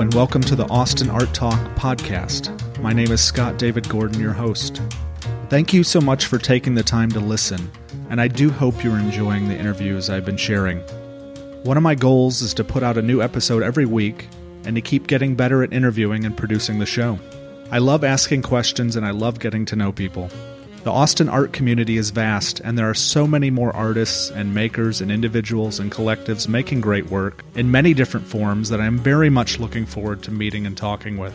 And welcome to the Austin Art Talk podcast. My name is Scott David Gordon, your host. Thank you so much for taking the time to listen, and I do hope you're enjoying the interviews I've been sharing. One of my goals is to put out a new episode every week and to keep getting better at interviewing and producing the show. I love asking questions and I love getting to know people. The Austin art community is vast, and there are so many more artists and makers and individuals and collectives making great work in many different forms that I am very much looking forward to meeting and talking with.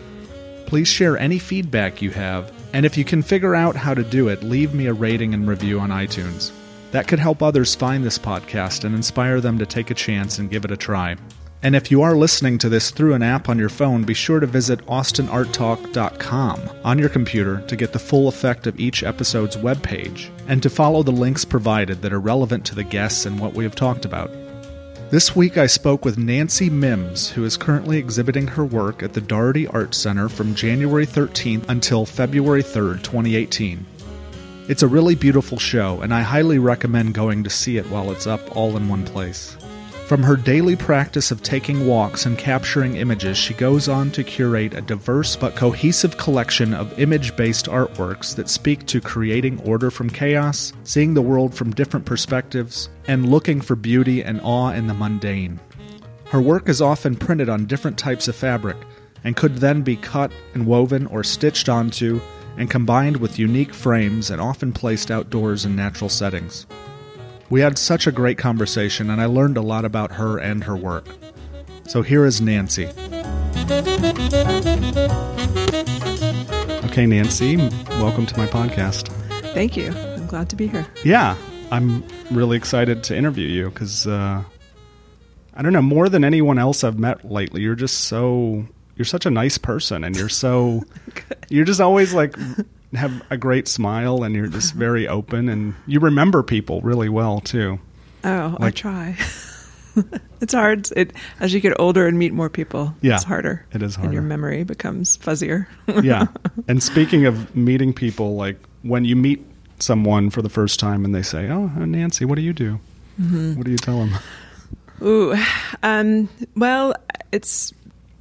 Please share any feedback you have, and if you can figure out how to do it, leave me a rating and review on iTunes. That could help others find this podcast and inspire them to take a chance and give it a try. And if you are listening to this through an app on your phone, be sure to visit austinarttalk.com on your computer to get the full effect of each episode's webpage and to follow the links provided that are relevant to the guests and what we have talked about. This week I spoke with Nancy Mims, who is currently exhibiting her work at the Dougherty Art Center from January 13th until February 3rd, 2018. It's a really beautiful show, and I highly recommend going to see it while it's up all in one place. From her daily practice of taking walks and capturing images, she goes on to curate a diverse but cohesive collection of image based artworks that speak to creating order from chaos, seeing the world from different perspectives, and looking for beauty and awe in the mundane. Her work is often printed on different types of fabric and could then be cut and woven or stitched onto and combined with unique frames and often placed outdoors in natural settings. We had such a great conversation, and I learned a lot about her and her work. So here is Nancy. Okay, Nancy, welcome to my podcast. Thank you. I'm glad to be here. Yeah, I'm really excited to interview you because uh, I don't know more than anyone else I've met lately. You're just so you're such a nice person, and you're so you're just always like have a great smile and you're just very open and you remember people really well too. Oh, like, I try. it's hard. It as you get older and meet more people, yeah, it's harder. It is harder. And your memory becomes fuzzier. yeah. And speaking of meeting people, like when you meet someone for the first time and they say, "Oh, Nancy, what do you do?" Mm-hmm. What do you tell them? Ooh, um, well, it's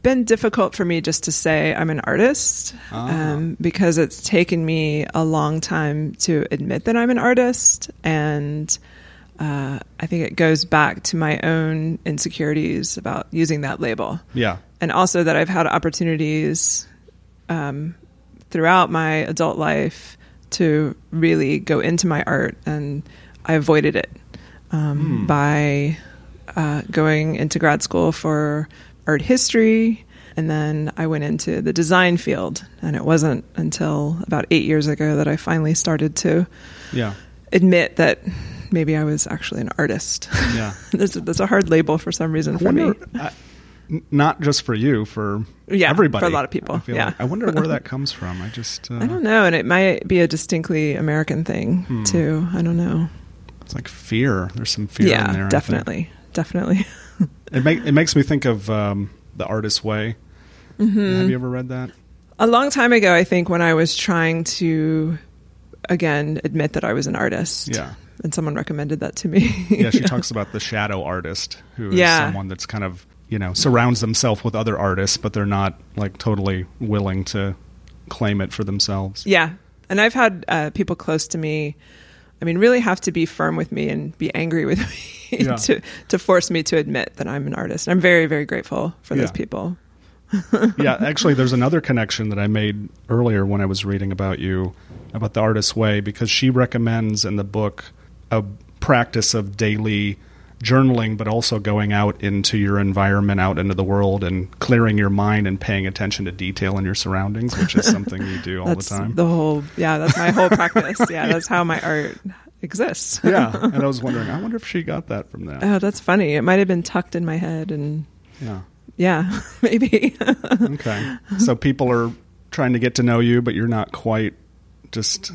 been difficult for me just to say I'm an artist ah. um, because it's taken me a long time to admit that I'm an artist. And uh, I think it goes back to my own insecurities about using that label. Yeah. And also that I've had opportunities um, throughout my adult life to really go into my art, and I avoided it um, mm. by uh, going into grad school for art history. And then I went into the design field. And it wasn't until about eight years ago that I finally started to yeah. admit that maybe I was actually an artist. Yeah. there's, a, hard label for some reason I for wonder, me. I, not just for you, for yeah, everybody. For a lot of people. yeah. Like. I wonder where that comes from. I just. Uh, I don't know. And it might be a distinctly American thing, hmm. too. I don't know. It's like fear. There's some fear yeah, in there. Definitely. Definitely. it, make, it makes me think of. Um, the Artist's Way. Mm-hmm. Have you ever read that? A long time ago, I think, when I was trying to again admit that I was an artist. Yeah. And someone recommended that to me. yeah, she talks about the shadow artist, who is yeah. someone that's kind of you know surrounds themselves with other artists, but they're not like totally willing to claim it for themselves. Yeah, and I've had uh, people close to me. I mean, really have to be firm with me and be angry with me yeah. to to force me to admit that I'm an artist. I'm very very grateful for those people. yeah, actually, there's another connection that I made earlier when I was reading about you about the artist's way because she recommends in the book a practice of daily journaling, but also going out into your environment, out into the world, and clearing your mind and paying attention to detail in your surroundings, which is something you do all the time. The whole, yeah, that's my whole practice. Yeah, that's how my art exists. yeah, and I was wondering, I wonder if she got that from that. Oh, that's funny. It might have been tucked in my head, and yeah, yeah, maybe. okay, so people are trying to get to know you, but you're not quite just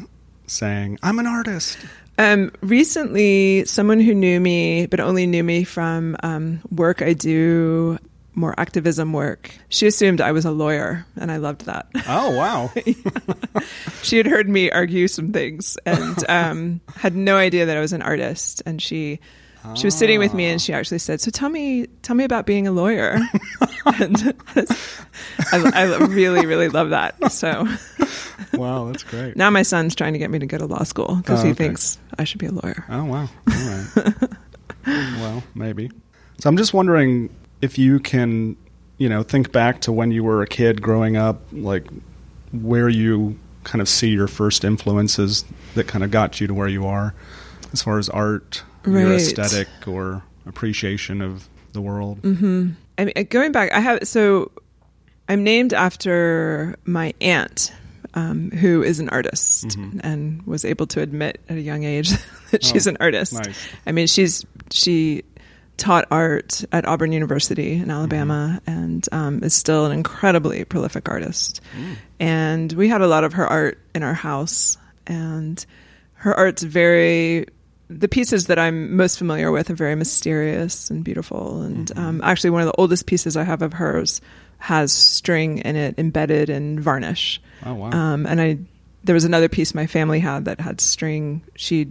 saying, "I'm an artist." Um, recently, someone who knew me, but only knew me from um, work I do more activism work. She assumed I was a lawyer, and I loved that. Oh wow! she had heard me argue some things and um, had no idea that I was an artist. And she she was sitting with me and she ah. actually said, "So tell me, tell me about being a lawyer." and I, I really, really love that. So wow, that's great. now my son's trying to get me to go to law school because Oh, he okay. thinks I should be a lawyer. Oh wow. All right. well, maybe. So I'm just wondering if you can, you know, think back to when you were a kid growing up, like where you kind of see your first influences that kind of got you to where you are as far as art, your aesthetic or appreciation of the world. hmm I mean, going back, I have so I'm named after my aunt, um, who is an artist Mhm. and was able to admit at a young age that Oh, she's an artist. Nice. I mean, she's she taught art at Auburn University in Alabama and um, is still an incredibly prolific artist. Mm. And we had a lot of her art in our house, and her art's very. The pieces that I'm most familiar with are very mysterious and beautiful. And Mhm. um, actually, one of the oldest pieces I have of hers has string in it embedded in varnish. Oh wow. Um, and I, there was another piece my family had that had string. She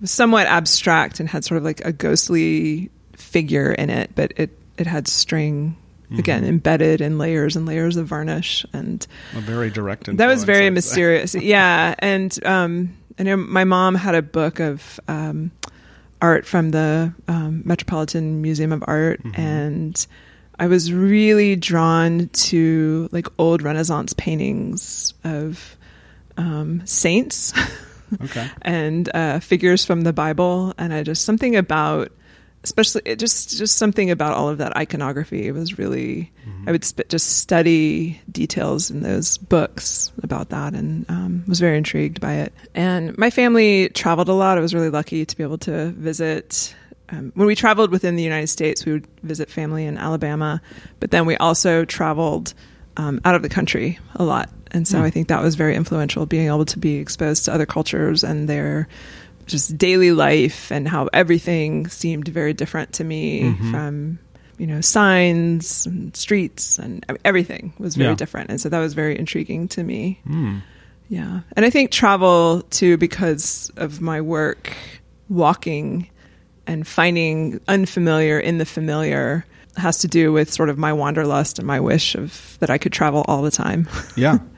was somewhat abstract and had sort of like a ghostly figure in it, but it it had string again Mhm. embedded in layers and layers of varnish, and a very direct that was very mysterious. yeah, and um, I know my mom had a book of um, art from the um, Metropolitan Museum of Art, Mhm. and I was really drawn to like old Renaissance paintings of um, saints Okay. and uh, figures from the Bible, and I just something about, especially it just just something about all of that iconography it was really. Mhm. I would sp- just study details in those books about that, and um, was very intrigued by it. And my family traveled a lot. I was really lucky to be able to visit. Um, when we traveled within the United States, we would visit family in Alabama, but then we also traveled um, out of the country a lot. And so Hmm. I think that was very influential, being able to be exposed to other cultures and their just daily life and how everything seemed very different to me Mhm. from, you know, signs and streets and everything was very Yeah. different. And so that was very intriguing to me. Hmm. Yeah. And I think travel too, because of my work, walking and finding unfamiliar in the familiar has to do with sort of my wanderlust and my wish of that I could travel all the time. Yeah.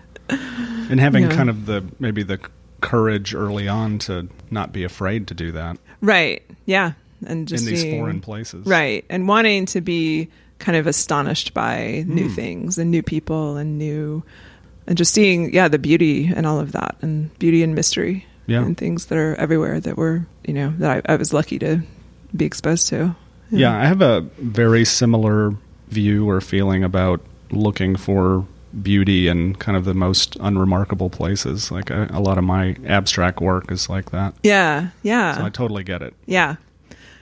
And having Yeah. kind of the maybe the courage early on to not be afraid to do that right. Yeah. And just in these foreign places. Right. And wanting to be kind of astonished by new Hmm. things and new people and new and just seeing yeah, the beauty and all of that and beauty and mystery Yeah. and things that are everywhere that were, you know, that I, I was lucky to be exposed to. Yeah, I have a very similar view or feeling about looking for beauty in kind of the most unremarkable places. Like a, a lot of my abstract work is like that. Yeah. Yeah. So I totally get it. Yeah.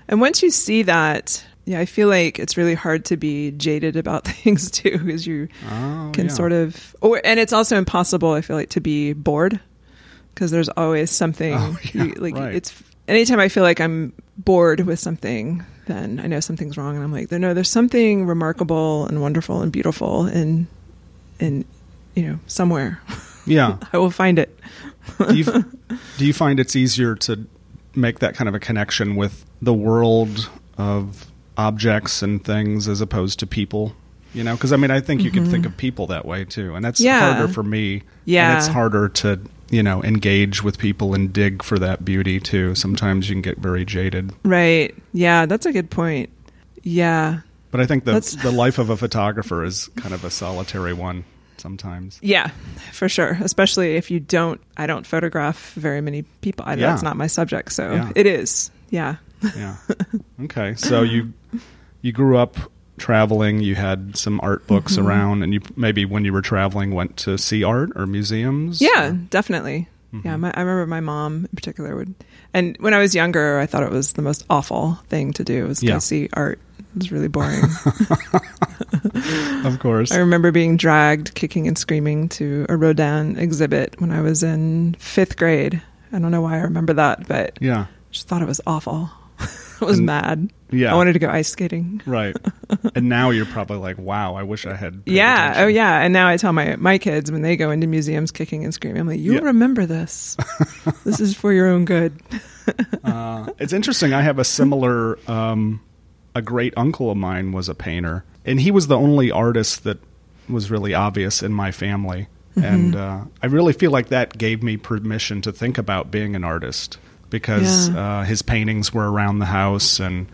And once you see that, yeah, I feel like it's really hard to be jaded about things too, because you Oh, can yeah. sort of, or, and it's also impossible, I feel like, to be bored because there's always something, Oh, yeah, you- like, right. it's, anytime I feel like I'm bored with something, then I know something's wrong. And I'm like, no, there's something remarkable and wonderful and beautiful in, in, you know, somewhere. Yeah. I will find it. do you do you find it's easier to make that kind of a connection with the world of objects and things as opposed to people? You know, because I mean, I think you can think of people that way too, and that's Mm-hmm. Yeah. harder for me. Yeah. and it's harder to you know engage with people and dig for that beauty too. Sometimes you can get very jaded, Right. Yeah. That's a good point. Yeah. But I think the That's- the life of a photographer is kind of a solitary one sometimes. Yeah, for sure. Especially if you don't, I don't photograph very many people. I, Yeah. That's not my subject. So Yeah. it is. Yeah. Yeah. Okay. So you you grew up traveling. You had some art books Mhm. around, and you maybe when you were traveling went to see art or museums. Yeah, or- definitely. Yeah, Mhm. my, I remember my mom in particular would, and when I was younger, I thought it was the most awful thing to do was Yeah. go see art. It was really boring. of course. I remember being dragged, kicking and screaming to a Rodin exhibit when I was in fifth grade. I don't know why I remember that, but yeah. just thought it was awful. I was And- mad. Yeah. I wanted to go ice skating. Right. and now you're probably like, wow, I wish I had. Yeah. attention. Oh, yeah. And now I tell my my kids when they go into museums kicking and screaming, I'm like, you'll Yeah. remember this. this is for your own good. Uh, it's interesting. I have a similar. Um, a great uncle of mine was a painter, and he was the only artist that was really obvious in my family. Mm-hmm. And uh, I really feel like that gave me permission to think about being an artist because Yeah. uh, his paintings were around the house, and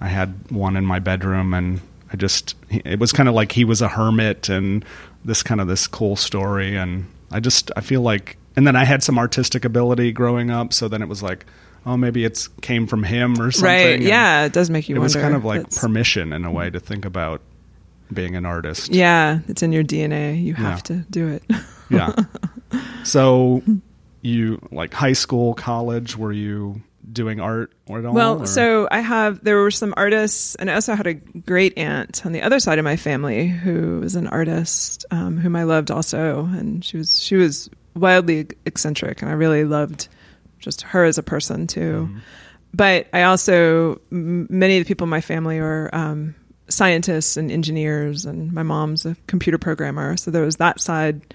I had one in my bedroom, and I just it was kind of like he was a hermit, and this kind of this cool story, and I just I feel like, and then I had some artistic ability growing up, so then it was like. Oh, maybe it's came from him or something. Right. and Yeah. It does make you wonder. it was kind of like That's- permission in a way to think about being an artist. yeah. It's in your DNA. You have Yeah. to do it. Yeah. So you like high school, college, were you doing art or at all? Well, or- so I have there were some artists, and I also had a great aunt on the other side of my family who was an artist, um, whom I loved also, and she was she was wildly eccentric, and I really loved just her as a person too. Mm-hmm. But I also many of the people in my family are um, scientists and engineers, and my mom's a computer programmer, so there was that side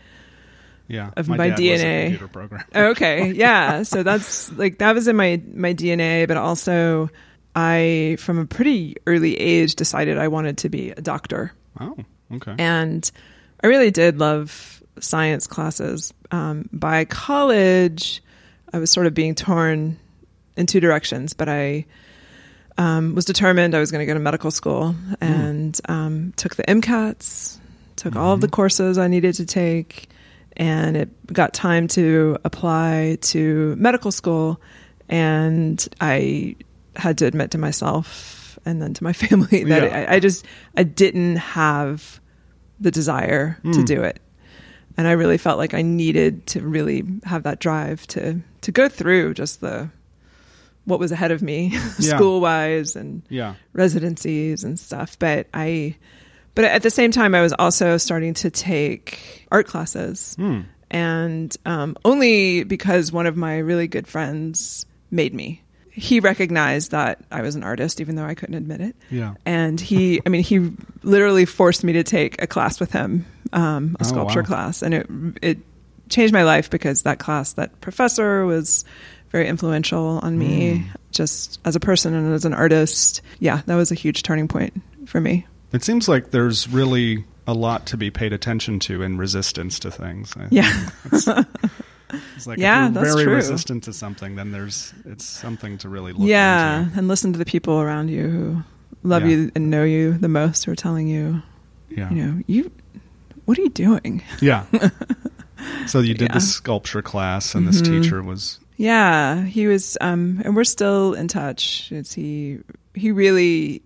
yeah, of my, my dad was a DNA. computer program. okay yeah so that's like that was in my my dna but also i from a pretty early age decided i wanted to be a doctor Oh, okay. and i really did love science classes um, by college i was sort of being torn in two directions but i um, was determined i was going to go to medical school and um, took the mcats took all of the courses i needed to take and it got time to apply to medical school and i had to admit to myself and then to my family that Yeah. I, I just i didn't have the desire to Mm. do it and i really felt like i needed to really have that drive to to go through just the what was ahead of me Yeah. school wise and yeah. residencies and stuff but i but at the same time i was also starting to take art classes Hmm. and um, only because one of my really good friends made me he recognized that i was an artist even though i couldn't admit it Yeah. and he i mean he literally forced me to take a class with him um, a Oh, sculpture wow. class and it it changed my life because that class that professor was very influential on me Mm. just as a person and as an artist yeah that was a huge turning point for me It seems like there's really a lot to be paid attention to in resistance to things. I- yeah It's like Yeah, if you're very true. resistant to something, then there's it's something to really look yeah into. and listen to the people around you who love Yeah. you and know you the most who are telling you Yeah. you know you what are you doing Yeah. so you did Yeah. the sculpture class, and this Mhm. teacher was Yeah, he was, um, and we're still in touch. It's he. He really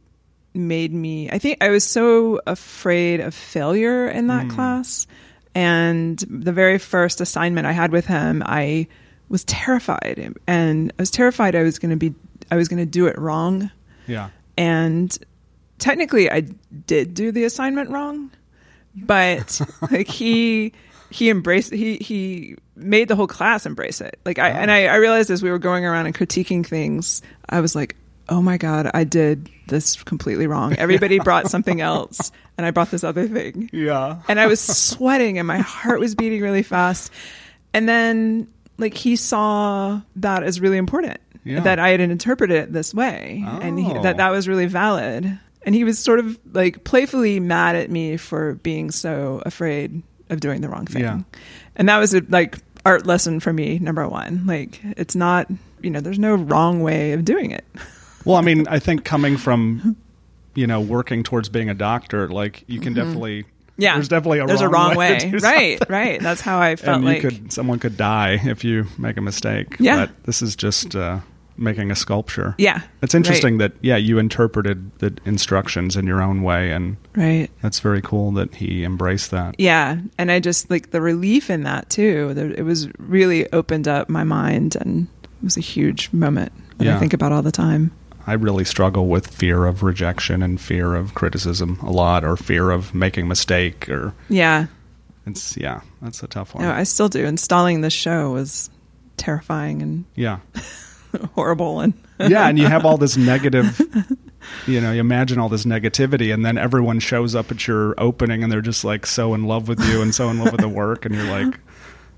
made me. I think I was so afraid of failure in that Mm. class, and the very first assignment I had with him, I was terrified, and I was terrified I was going to be, I was going to do it wrong, yeah. and technically I did do the assignment wrong, but like he he embraced he he made the whole class embrace it. Like I and I, I realized as we were going around and critiquing things, I was like, oh my god, I did this completely wrong. Everybody brought something else, and I brought this other thing Yeah. and I was sweating and my heart was beating really fast. And then like he saw that as really important Yeah. that I had interpreted it this way and he, Oh. that that oh. was really valid. And he was sort of like playfully mad at me for being so afraid of doing the wrong thing. Yeah. And that was a like art lesson for me number 1. Like it's not, you know, there's no wrong way of doing it. Well, I mean, I think coming from, you know, working towards being a doctor, like you can definitely, Mm-hmm. Yeah. there's definitely a There's wrong a wrong way, way. right, right. That's how I felt and like could, someone could die if you make a mistake. Yeah. but this is just uh, making a sculpture. Yeah. It's interesting that yeah, you interpreted the instructions in your own way, and Right. that's very cool that he embraced that. Yeah, and I just like the relief in that too. It was really opened up my mind, and it was a huge moment that Yeah. I think about all the time. I really struggle with fear of rejection and fear of criticism a lot, or fear of making a mistake, or Yeah, it's yeah, that's a tough one. no, I still do. Installing this show was terrifying and yeah, horrible, and yeah, and you have all this negative you know, you imagine all this negativity, and then everyone shows up at your opening, and they're just like so in love with you and so in love with the work, and you're like,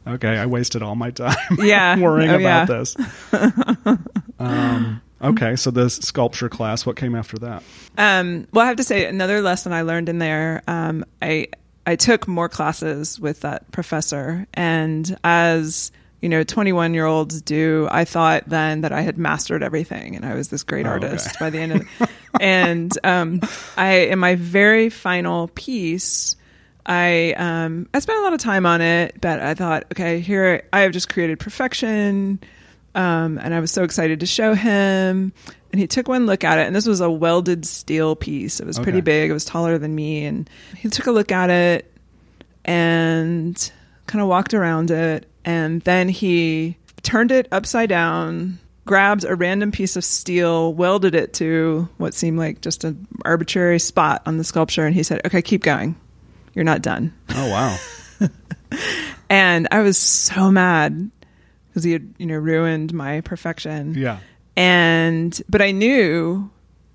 okay, I wasted all my time, Yeah. worrying Oh, about yeah. this. um, okay, so the sculpture class, what came after that? Um, well, I have to say another lesson I learned in there. Um, I I took more classes with that professor, and as you know, 21 year olds do. I thought then that I had mastered everything, and I was this great Oh, artist okay. by the end of. it. and um, I, in my very final piece. I um I spent a lot of time on it, but I thought, okay, here I have just created perfection. Um, and I was so excited to show him. And he took one look at it, and this was a welded steel piece. It was pretty big. It was taller than me, and he took a look at it and kind of walked around it, and then he turned it upside down, grabbed a random piece of steel, welded it to what seemed like just an arbitrary spot on the sculpture, and he said, "Okay, keep going. You're not done." Oh wow, And I was so mad because he had, you know, ruined my perfection. yeah, And but I knew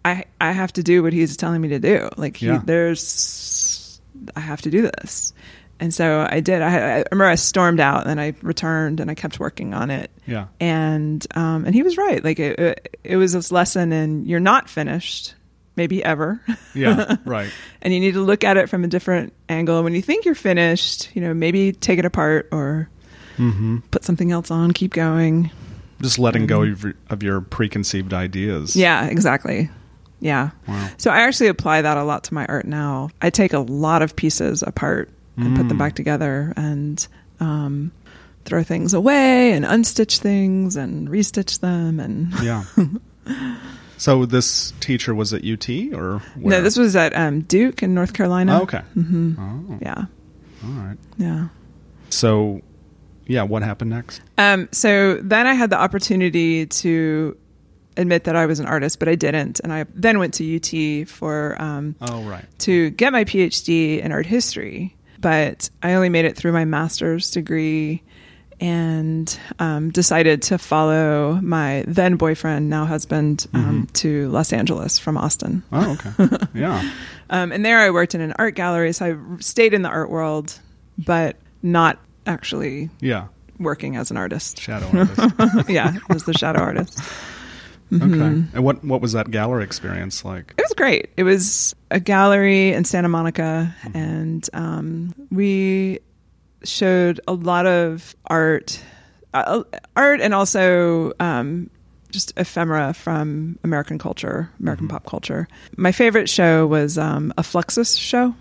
I I have to do what he's telling me to do. Like he, Yeah. there's I have to do this. And so I did. I, I remember I stormed out, and I returned, and I kept working on it. yeah, And um, and he was right. Like it, it, it was this lesson in you're not finished, maybe ever. yeah, right, and you need to look at it from a different angle. When you think you're finished, you know, maybe take it apart or hmm put something else on, keep going. just letting go of your, of your preconceived ideas. Mm-hmm. Yeah, exactly. Yeah. Wow. So I actually apply that a lot to my art now. I take a lot of pieces apart and put them Mm. back together and um, throw things away and unstitch things and restitch them. And Yeah. so this teacher was at UT or where? no, this was at um, Duke in North Carolina. Oh, okay. hmm Oh, Yeah. all right. Yeah. So, yeah, what happened next? Um, so then I had the opportunity to admit that I was an artist, but I didn't. And I then went to UT for um, Oh, right. to get my PhD in art history, but I only made it through my master's degree and um, decided to follow my then boyfriend, now husband, um, to Los Angeles from Austin. Oh, okay. yeah. Um, and there I worked in an art gallery, so I stayed in the art world, but not actually Yeah. working as an artist. Shadow artist. yeah, was the shadow artist. Okay. Mm-hmm. And what what was that gallery experience like? It was great. It was a gallery in Santa Monica, Mm-hmm. and um, we showed a lot of art, uh, art, and also um, just ephemera from American culture, American Mm-hmm. pop culture. My favorite show was um, a Fluxus show.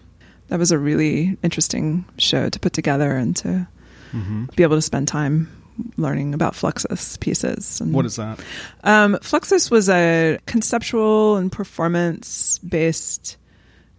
That was a really interesting show to put together and to hmm be able to spend time learning about Fluxus pieces. And, What is that? um, Fluxus was a conceptual and performance based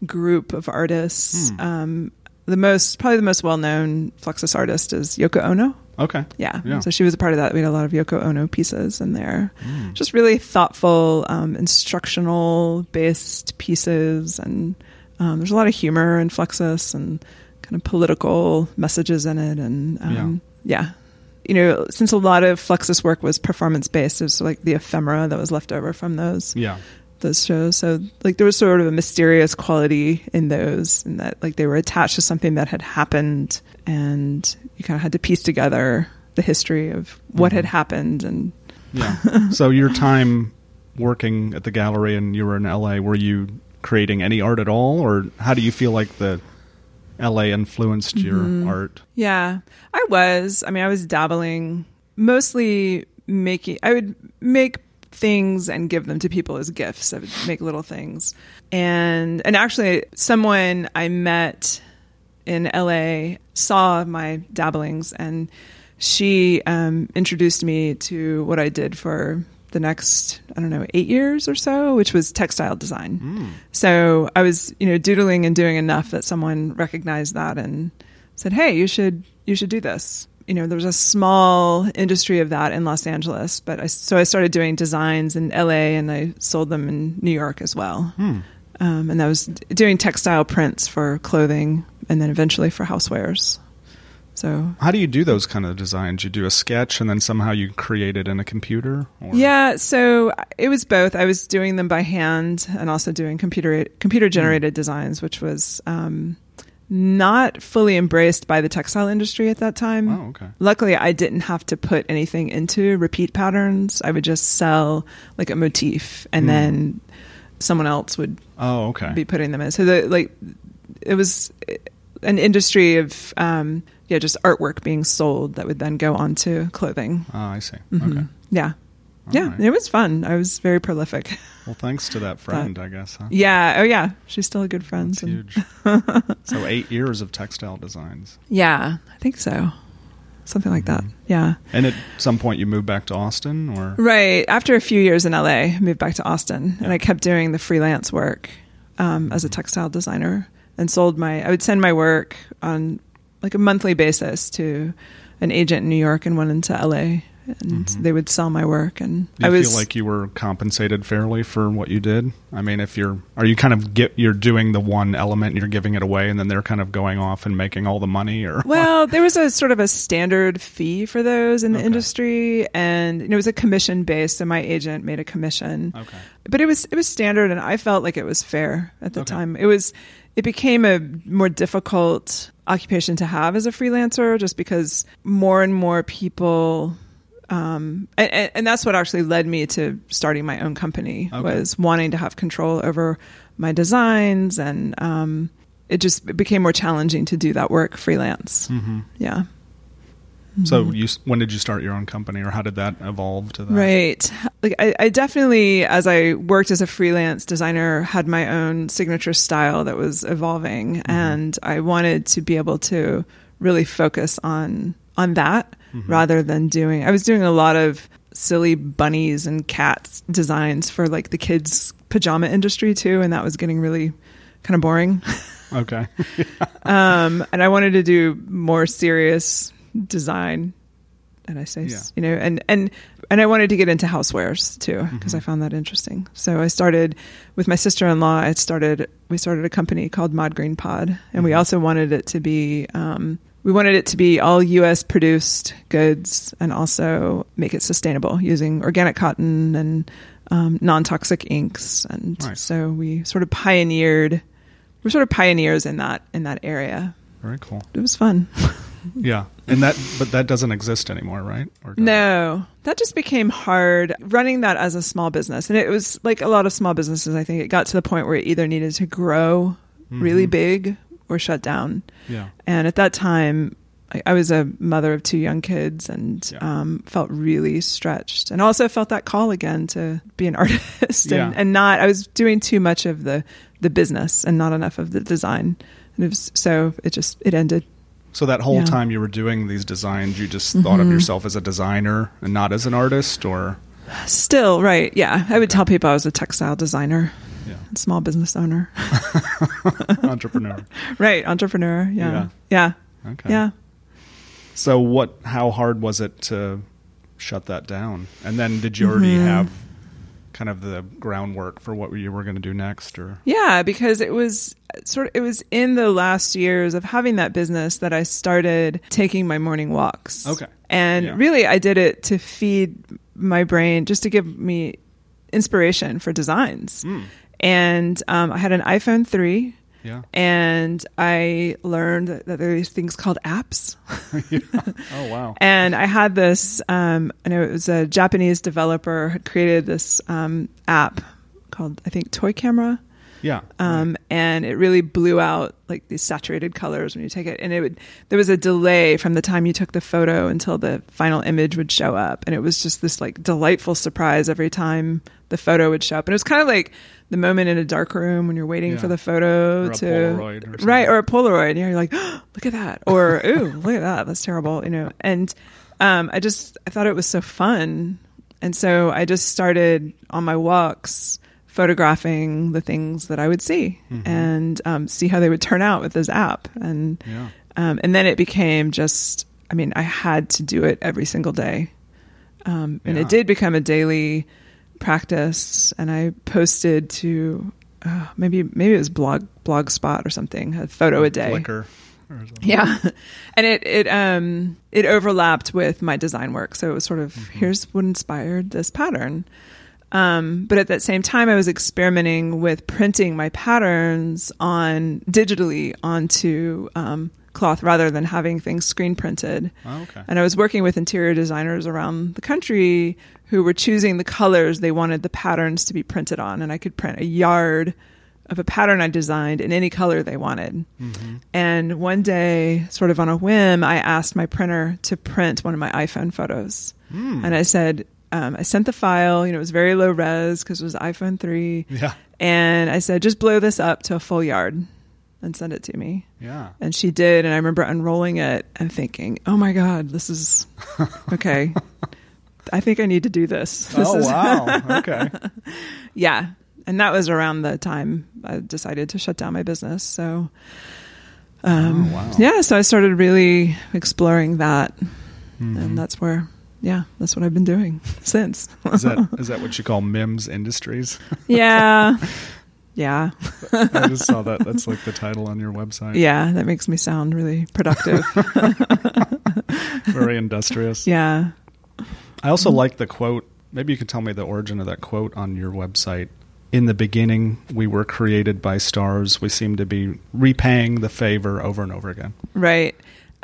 group of artists. Hmm. Um, the most, probably the most well known Fluxus artist is Yoko Ono. Okay. Yeah. Yeah. So she was a part of that. We had a lot of Yoko Ono pieces in there. Mm. Just really thoughtful, um, instructional based pieces. And um, there's a lot of humor in Fluxus and kind of political messages in it. And um, yeah. You know, since a lot of Fluxus work was performance based, it was like the ephemera that was left over from those Yeah. those shows. So like there was sort of a mysterious quality in those, and that like they were attached to something that had happened, and you kind of had to piece together the history of what had Mhm. happened. And Yeah. so your time working at the gallery and you were in LA, were you creating any art at all or how do you feel like the LA influenced Mhm. your art? yeah, I was. I mean, I was dabbling, mostly making. I would make things and give them to people as gifts. I would make little things, and and actually, someone I met in LA saw my dabblings and she um, introduced me to what I did for the next I don't know eight years or so, which was textile design. Mm. So I was you know doodling and doing enough that someone recognized that and said, "Hey, you should you should do this." You know, there was a small industry of that in Los Angeles, but I, so I started doing designs in LA and I sold them in New York as well. Hmm. Um, and I was doing textile prints for clothing and then eventually for housewares. So How do you do those kind of designs? You do a sketch and then somehow you create it in a computer? Or? yeah, so it was both. I was doing them by hand and also doing computer computer generated designs, which was um, not fully embraced by the textile industry at that time. Oh, okay. Luckily, I didn't have to put anything into repeat patterns. I would just sell like a motif, and Hmm. then someone else would Oh, okay. be putting them in. So the like it was an industry of um, yeah, just artwork being sold that would then go onto clothing. Oh, I see. Mhm. Okay. Yeah. yeah, right. it was fun. I was very prolific. Well, thanks to that friend, I guess. Huh? yeah. Oh, yeah. She's still a good friend. And- huge. so eight years of textile designs, Yeah, I think so. Something like that. Mm-hmm. Yeah. and at some point you moved back to Austin, or Right. After a few years in LA, I moved back to Austin and I kept doing the freelance work um, as a textile designer and sold my, I would send my work on like a monthly basis to an agent in New York and one into LA and they would sell my work. And Mm-hmm. do I was feel like you were compensated fairly for what you did? I mean, if you're, are you kind of get you're doing the one element, and you're giving it away, and then they're kind of going off and making all the money, or Well, there was a sort of a standard fee for those in the Okay. industry, and it was a commission based. So my agent made a commission, okay, but it was it was standard, and I felt like it was fair at the Okay. time. It was it became a more difficult occupation to have as a freelancer, just because more and more people. Um, and- and, that's what actually led me to starting my own company Okay. was wanting to have control over my designs and um, it just it became more challenging to do that work freelance. hmm Yeah. So mm-hmm. you, when did you start your own company, or how did that evolve to that? Right. Like I, I definitely, as I worked as a freelance designer, had my own signature style that was evolving, mm-hmm. and I wanted to be able to really focus on on that mm-hmm. rather than doing. I was doing a lot of silly bunnies and cats designs for like the kids pajama industry too, and that was getting really kind of boring. Okay. um, and I wanted to do more serious design. And I say, Yeah. you know, and and and I wanted to get into housewares too because Mm-hmm. I found that interesting. So I started with my sister in law. I started we started a company called Mod Green Pod, and we Mhm. also wanted it to be. Um, we wanted it to be all U.S. produced goods and also make it sustainable using organic cotton and um, non-toxic inks. And Nice. so we sort of pioneered. We're sort of pioneers in that in that area. Very cool. It was fun. Yeah, and that, but that doesn't exist anymore, right? Or does it? No, that just became hard running that as a small business. And it was like a lot of small businesses, I think it got to the point where it either needed to grow really Mhm. big or shut down. Yeah. And at that time, I, I was a mother of two young kids and Yeah. um, felt really stretched and also felt that call again to be an artist Yeah. and, and not, I was doing too much of the, the business and not enough of the design. And it was, so it just, it ended. So that whole Yeah. time you were doing these designs, you just thought of Mhm. yourself as a designer and not as an artist, or Still, right. Yeah. I would tell people I was a textile designer. yeah, small business owner. entrepreneur. right, entrepreneur. Yeah. Yeah. yeah. Okay. Yeah. So what? How hard was it to shut that down? And then did you already Mhm. have kind of the groundwork for what you were going to do next, or Yeah, because it was sort of it was in the last years of having that business that I started taking my morning walks. Okay. And Yeah. really I did it to feed my brain just to give me inspiration for designs. Mm. And um, I had an iPhone 3 yeah? and I learned that there are these things called apps. Oh wow. And I had this, um, I know it was a Japanese developer had created this um, app called, I think, Toy Camera. Yeah. Um, and it really blew out like these saturated colors when you take it. And it would, there was a delay from the time you took the photo until the final image would show up. And it was just this like delightful surprise every time the photo would show up. And it was kind of like the moment in a dark room when you're waiting Yeah. for the photo Or a to, Polaroid or right. Or a Polaroid. And you're like, oh, look at that. Or, ooh, look at that. That's terrible. You know, and, um, I just, I thought it was so fun. And so I just started on my walks photographing the things that I would see Mhm. and um, see how they would turn out with this app. And Yeah. um, and then it became just, I mean, I had to do it every single day. Um, and Yeah. it did become a daily practice. And I posted to uh, maybe maybe it was blog blogspot or something, a photo a day. Flickr. Yeah, and it it um it overlapped with my design work, so it was sort of here's what inspired this pattern. Um, but at that same time, I was experimenting with printing my patterns on digitally onto um, cloth rather than having things screen printed. Oh, okay. And I was working with interior designers around the country who were choosing the colors they wanted the patterns to be printed on, and I could print a yard of a pattern I designed in any color they wanted. And one day, sort of on a whim, I asked my printer to print one of my iPhone photos. And I said, um, I sent the file, you know, it was very low res because it was iPhone 3. Yeah. And I said, just blow this up to a full yard and send it to me. Yeah. And she did. And I remember unrolling it and thinking, oh my God, this is okay. I think I need to do this. This oh is, wow. Okay. yeah. And that was around the time I decided to shut down my business. So, um, Oh, wow. yeah, so I started really exploring that. Mm-hmm. And that's where, yeah, that's what I've been doing since. Is that is that what you call Mims Industries? yeah. Yeah. I just saw that. That's like the title on your website. Yeah. That makes me sound really productive. Very industrious. yeah. I also like the quote. Maybe you can tell me the origin of that quote on your website. In the beginning, we were created by stars. We seem to be repaying the favor over and over again. Right.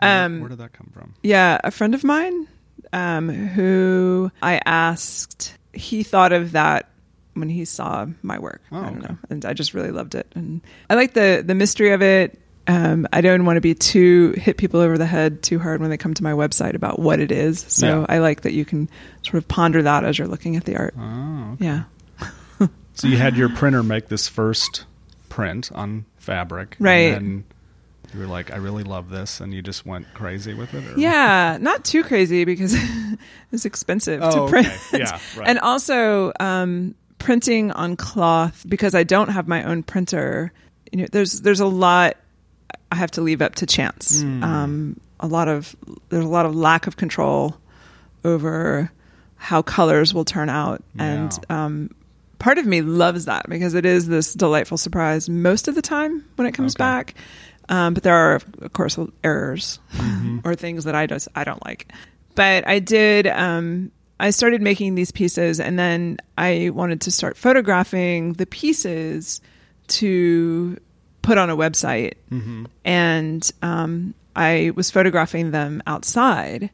Where, Um, where did that come from? Yeah, a friend of mine um, who I asked, he thought of that when he saw my work. Oh, I don't okay. know, and I just really loved it, and I like the the mystery of it. Um, I don't want to be too hit people over the head too hard when they come to my website about what it is. So Yeah. I like that you can sort of ponder that as you're looking at the art. Oh, okay. Yeah, So you had your printer make this first print on fabric, Right. And then you were like, "I really love this," and you just went crazy with it. Or? yeah, not too crazy because it's expensive Oh, to print. okay. Yeah, right. And also um, printing on cloth because I don't have my own printer. You know, there's there's a lot I have to leave up to chance. Hmm. Um, a lot of there's a lot of lack of control over how colors will turn out, and um, part of me loves that because it is this delightful surprise most of the time when it comes Okay. back. Um, but there are, of course, errors Mm-hmm. or things that I just I don't like. But I did. Um, I started making these pieces, and then I wanted to start photographing the pieces to put on a website. Mm-hmm. And um, I was photographing them outside,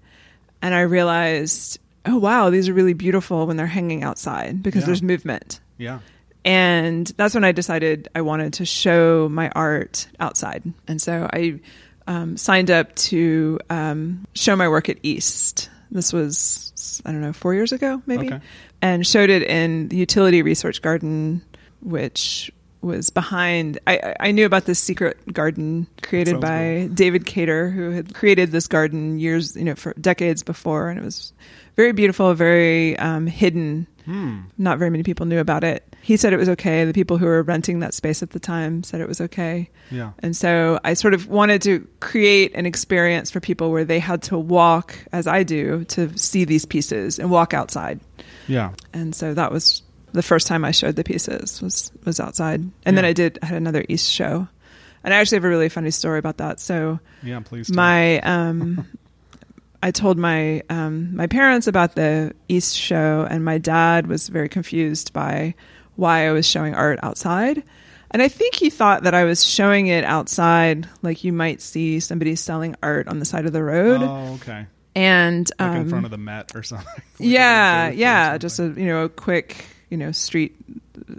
and I realized, oh wow, these are really beautiful when they're hanging outside because Yeah. there's movement. Yeah. And that's when I decided I wanted to show my art outside. And so I um, signed up to um, show my work at East. This was, I don't know, four years ago, maybe. Okay. And showed it in the Utility Research Garden, which was behind. I, I- knew about this secret garden created by David Cater, who had created this garden years, you know, for decades before. And it was very beautiful, very um, hidden Hmm. not very many people knew about it. He said it was okay. The people who were renting that space at the time said it was okay. Yeah. And so I sort of wanted to create an experience for people where they had to walk, as I do, to see these pieces and walk outside. Yeah. And so that was the first time I showed the pieces was was outside. And then I did I had another East show. And I actually have a really funny story about that. So Yeah. Please. my um I told my um my parents about the East show and my dad was very confused by why I was showing art outside. And I think he thought that I was showing it outside like you might see somebody selling art on the side of the road. Oh, okay. and Like um in front of the Met or something. Like yeah, yeah, just a you know a quick you know street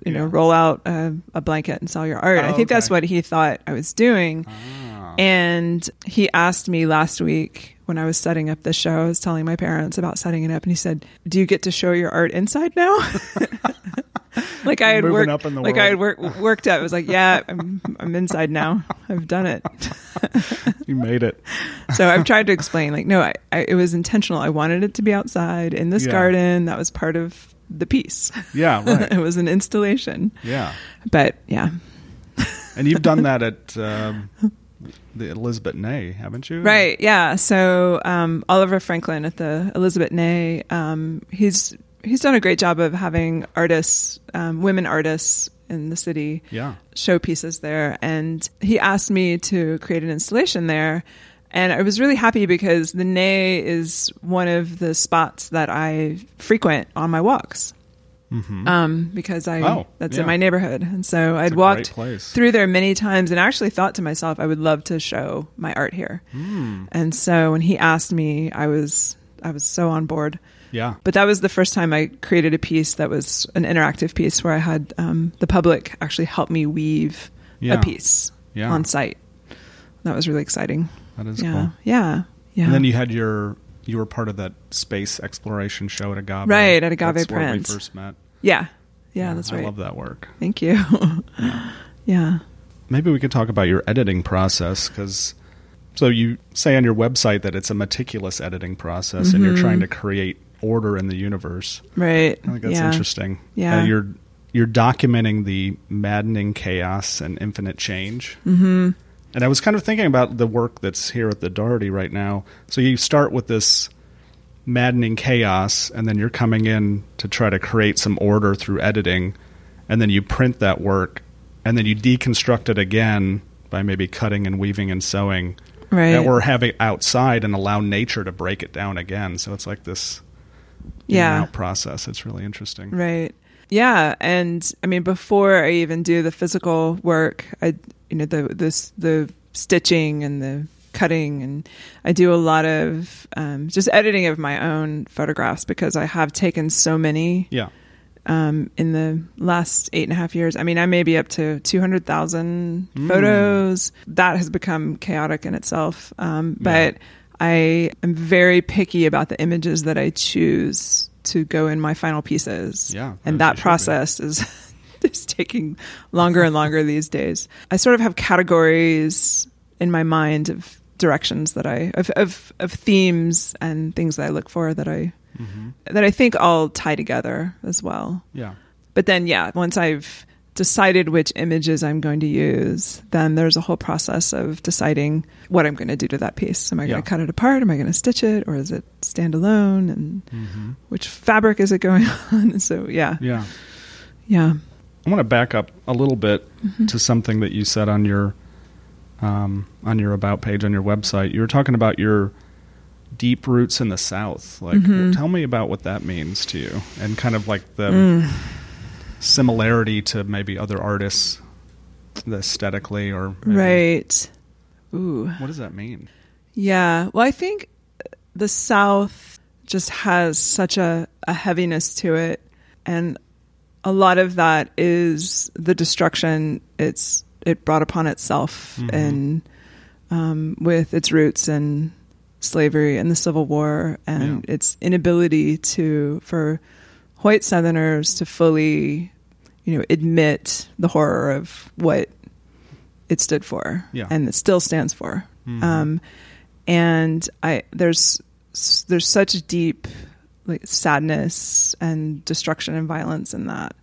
you know Yeah. roll out a, a blanket and sell your art. I Oh, think that's what he thought I was doing. Ah. And he asked me last week when I was setting up the show, I was telling my parents about setting it up, and he said, "Do you get to show your art inside now?" like I had worked, up in the like I had world. work, worked at. It was like, yeah, I'm I'm inside now. I've done it. you made it. So I've tried to explain, like, no, I, I, it was intentional. I wanted it to be outside in this Yeah. garden. That was part of the piece. Yeah. Right. it was an installation. Yeah. But yeah, And you've done that at um, the Elizabeth Ney, haven't you? Right. Yeah. So um, Oliver Franklin at the Elizabeth Ney, um, he's he's done a great job of having artists, um, women artists, in the city Yeah. showpieces there and he asked me to create an installation there and I was really happy because the Ney is one of the spots that I frequent on my walks. Um, because I Oh, that's yeah. in my neighborhood, and so I'd walked through there many times, and actually thought to myself, I would love to show my art here. Hmm. And so when he asked me, I was I was so on board. Yeah. But that was the first time I created a piece that was an interactive piece where I had um, the public actually help me weave Yeah. a piece Yeah. on site. That was really exciting. That is yeah, cool. yeah, yeah. And then you had your you were part of that space exploration show at Agave. Right, at Agave That's where we first met. yeah, yeah, that's right. I love that work. Thank you. yeah. Maybe we could talk about your editing process because so you say on your website that it's a meticulous editing process and you're trying to create order in the universe. Right. I think that's yeah. interesting. Yeah. Uh, you're you're documenting the maddening chaos and infinite change. Mm-hmm. And I was kind of thinking about the work that's here at the Dougherty right now. So you start with this maddening chaos, and then you're coming in to try to create some order through editing, and then you print that work, and then you deconstruct it again by maybe cutting and weaving and sewing. Right. Or have it outside and allow nature to break it down again. So it's like this Yeah. process. It's really interesting. Right. Yeah, and I mean before I even do the physical work, I you know the this the stitching and the cutting and I do a lot of um, just editing of my own photographs because I have taken so many Yeah. um, in the last eight and a half years. I mean, I may be up to 200,000 photos. That has become chaotic in itself. Um, but I am very picky about the images that I choose to go in my final pieces. Yeah, And that be. process is, is taking longer and longer these days. I sort of have categories in my mind of directions that I, of, of, of themes and things that I look for that I, mm-hmm. that I think all tie together as well. Yeah. But then, yeah, once I've decided which images I'm going to use, then there's a whole process of deciding what I'm going to do to that piece. Am I going to cut it apart? Am I going to stitch it? Or is it stand alone? And which fabric is it going on? so, yeah, Yeah. yeah. I want to back up a little bit Mm-hmm. to something that you said on your um, on your about page on your website. You were talking about your deep roots in the South. Like, Mm-hmm. tell me about what that means to you, and kind of like the Mm. Similarity to maybe other artists, aesthetically, or maybe- Right. Ooh. What does that mean? Yeah. Well, I think the South just has such a, a heaviness to it. And a lot of that is the destruction it's it brought upon itself and um, with its roots in slavery and the Civil War and Yeah. its inability to for white Southerners to fully, you know, admit the horror of what it stood for Yeah. and it still stands for. Um, and I there's there's such deep like sadness and destruction and violence in that.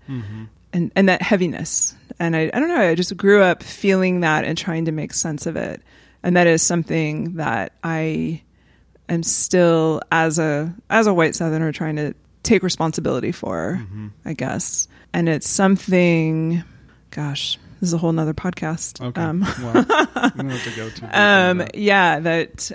And and that heaviness. And I, I don't know i just grew up feeling that and trying to make sense of it. And that is something that i am still as a as a white southerner trying to take responsibility for i guess and it's something gosh this is a whole nother podcast Okay. um, well, have to go into um that. yeah that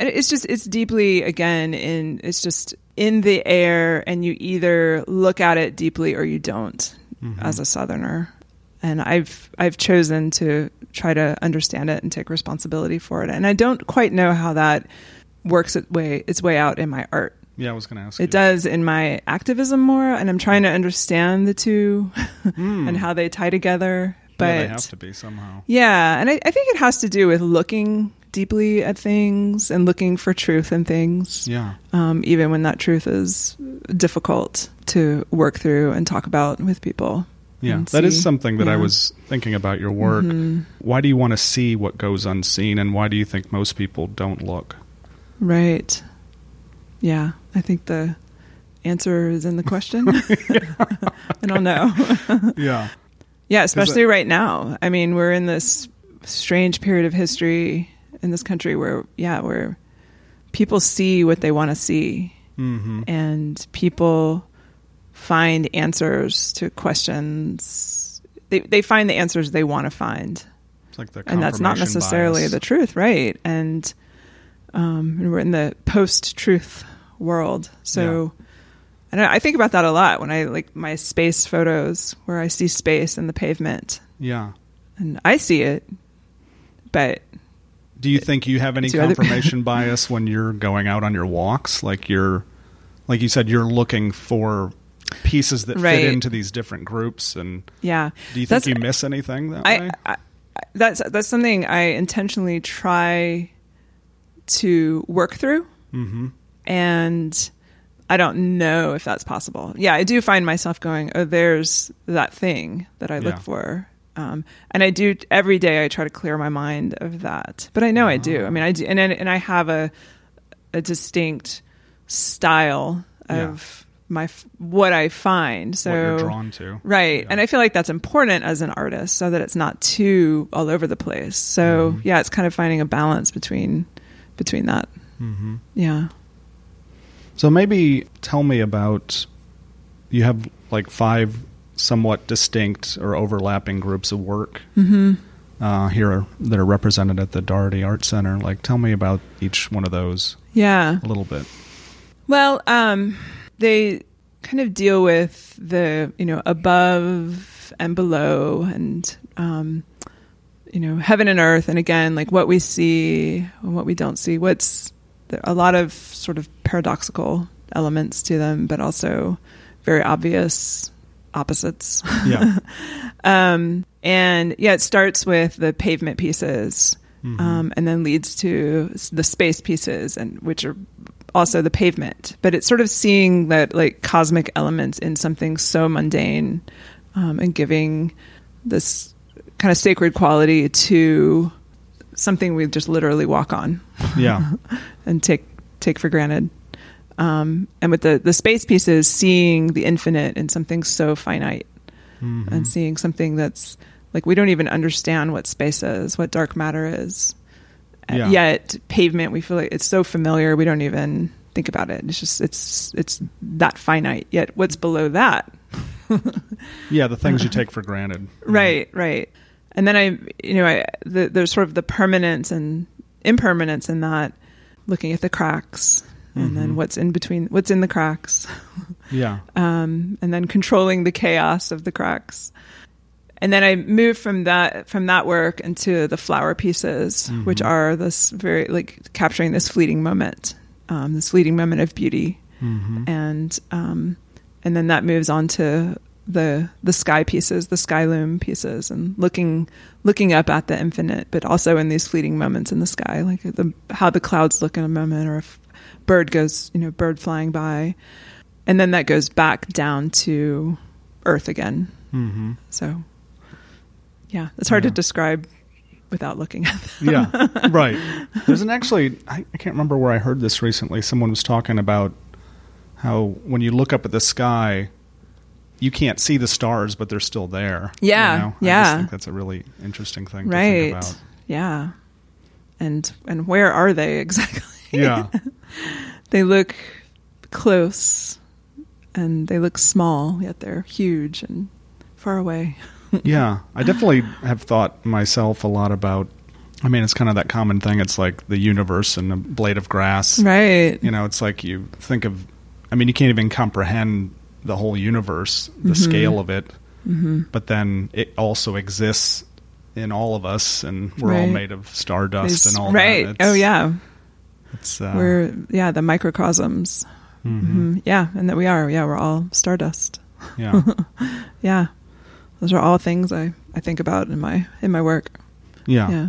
it's just it's deeply again in it's just in the air and you either look at it deeply or you don't Mm-hmm. as a southerner and i've i've chosen to try to understand it and take responsibility for it and i don't quite know how that works its way its way out in my art Yeah, I was going to ask. you. it does in my activism more and i'm trying to understand the two and how they tie together but yeah, they have to be somehow. yeah, and I, I think it has to do with looking deeply at things and looking for truth in things, Yeah. um, even when that truth is difficult to work through and talk about with people. Yeah, that is see. something that I was thinking about your work. Why do you want to see what goes unseen, and why do you think most people don't look? Right. Yeah, I think the answer is in the question. I don't know. Yeah, Yeah, especially right now. I mean, we're in this strange period of history in this country where, yeah, where people see what they want to see, mm-hmm. and people find answers to questions they they find the answers they want to find, It's like the and that's not necessarily bias. the truth, right? And um, and we're in the post-truth world, so. And I I think about that a lot when I like my space photos where I see space in the pavement Yeah. and I see it, but Do you think you have any confirmation bias when you're going out on your walks? Like you're, like you said, you're looking for pieces that Right. fit into these different groups, and yeah. do you think That's- you miss anything that I, way? I, I that's that's something I intentionally try to work through, Mm-hmm. And I don't know if that's possible. Yeah, I do find myself going, "Oh, there's that thing that I look Yeah. for," um, and I do every day. I try to clear my mind of that, but I know I do. I mean, I do, and and I have a a distinct style of my what I find. So what you're drawn to, Right. Yeah. And I feel like that's important as an artist so that it's not too all over the place. So Mm-hmm. yeah, it's kind of finding a balance between between that. Mm-hmm. Yeah. So maybe tell me about you have like five somewhat distinct or overlapping groups of work Mm-hmm. uh, here that are represented at the Dougherty Art Center. Like, tell me about each one of those Yeah. a little bit. Well, um, they kind of deal with the you know above and below, and um, you know heaven and earth, and again like what we see and what we don't see. What's a lot of sort of paradoxical elements to them, but also very obvious opposites. Yeah. um, and yeah, it starts with the pavement pieces, Mhm. um, and then leads to the space pieces, and which are also the pavement. But it's sort of seeing that like cosmic elements in something so mundane, um, and giving this kind of sacred quality to something we just literally walk on yeah. and take take for granted. Um, and with the the space pieces, seeing the infinite in something so finite, Mhm. and seeing something that's like we don't even understand what space is, what dark matter is. Yeah. Yet pavement, we feel like it's so familiar, we don't even think about it. It's just it's it's that finite. Yet what's below that? Yeah, the things you take for granted. Right, right. And then I, you know, I, the, there's sort of the permanence and impermanence in that, looking at the cracks, and then Mhm. what's in between, what's in the cracks, Yeah. um, and then controlling the chaos of the cracks. And then I moved from that from that work into the flower pieces, which Mhm. are this very like capturing this fleeting moment, um, this fleeting moment of beauty hmm and um, and then that moves on to the the sky pieces, the sky loom pieces, and looking looking up at the infinite, but also in these fleeting moments in the sky, like the how the clouds look in a moment, or if bird goes, you know, bird flying by, and then that goes back down to Earth again. hmm So, yeah, it's hard Yeah. to describe without looking at them. Yeah, right. There's an actually, I, I can't remember where I heard this recently. Someone was talking about how when you look up at the sky, you can't see the stars, but they're still there. you Yeah, know? I yeah. just think that's a really interesting thing to right? think about. Yeah, and and where are they exactly? Yeah, they look close and they look small, yet they're huge and far away. yeah. I definitely have thought myself a lot about. I mean, it's kind of that common thing. It's like the universe and a blade of grass. Right. You know, it's like you think of. I mean, you can't even comprehend the whole universe, the Mhm. scale of it. hmm but then it also exists in all of us, and we're all made of stardust and all right. that. Right? Oh yeah. it's uh, we're yeah the microcosms. mhm, hmm Yeah, and that we are. Yeah, we're all stardust. yeah, Yeah, those are all things I I think about in my in my work. yeah. Yeah.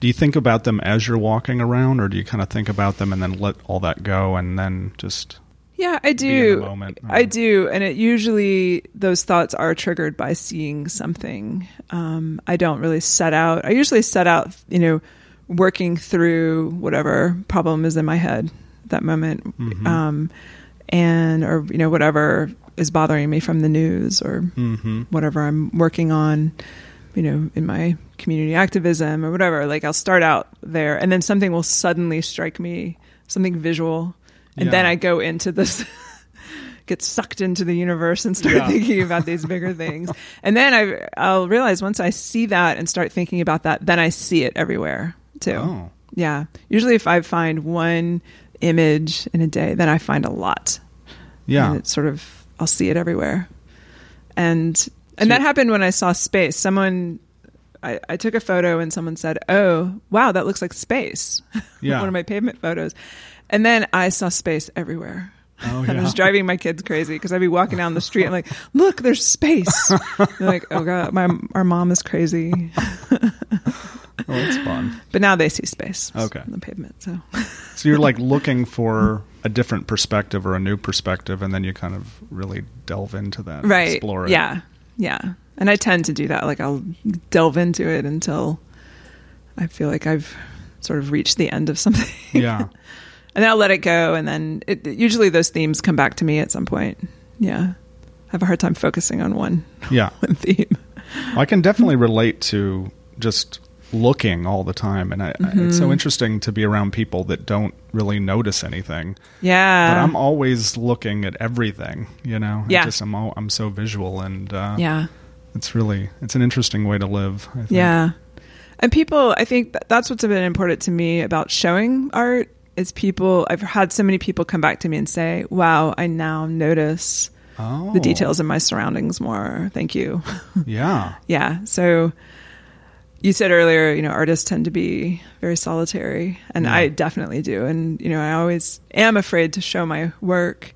Do you think about them as you're walking around, or do you kind of think about them and then let all that go, and then just Yeah, I do. moment? I do, and it usually those thoughts are triggered by seeing something. Um, I don't really set out. I usually set out, you know, working through whatever problem is in my head at that moment, Mhm. um, and or you know whatever is bothering me from the news or hmm whatever I'm working on, you know, in my community activism or whatever. Like I'll start out there, and then something will suddenly strike me, something visual, and Yeah. then I go into this get sucked into the universe and start Yeah. thinking about these bigger things. And then I, I'll realize once I see that and start thinking about that, then I see it everywhere too. Oh. Yeah. Usually, if I find one image in a day, then I find a lot. Yeah. And it sort of, I'll see it everywhere. And and So- that happened when I saw space. Someone, I, I took a photo and someone said, "Oh, wow, that looks like space." Yeah. One of my pavement photos, and then I saw space everywhere. Oh, And it yeah. was driving my kids crazy because I'd be walking down the street and like, look, there's space. They're like, oh god, my our mom is crazy. Oh, that's fun. But now they see space. Okay. On the pavement. So So you're like looking for a different perspective or a new perspective, and then you kind of really delve into that, right. Explore it. Yeah. Yeah. And I tend to do that. Like I'll delve into it until I feel like I've sort of reached the end of something. Yeah. And then I'll let it go. And then it, usually those themes come back to me at some point. Yeah. I have a hard time focusing on one, Yeah. one theme. I can definitely relate to just looking all the time, and I, I- it's Mm-hmm. so interesting to be around people that don't really notice anything. Yeah. but I'm always looking at everything. You know, I Yeah. just I'm all, I'm so visual, and uh, yeah. it's really it's an interesting way to live. I think. Yeah. And people, I think that's what's been important to me about showing art is people, I've had so many people come back to me and say, wow, I now notice oh, the details in my surroundings more. Thank you. Yeah, yeah. So you said earlier, you know, artists tend to be very solitary, and Yeah. I definitely do. And, you know, I always am afraid to show my work.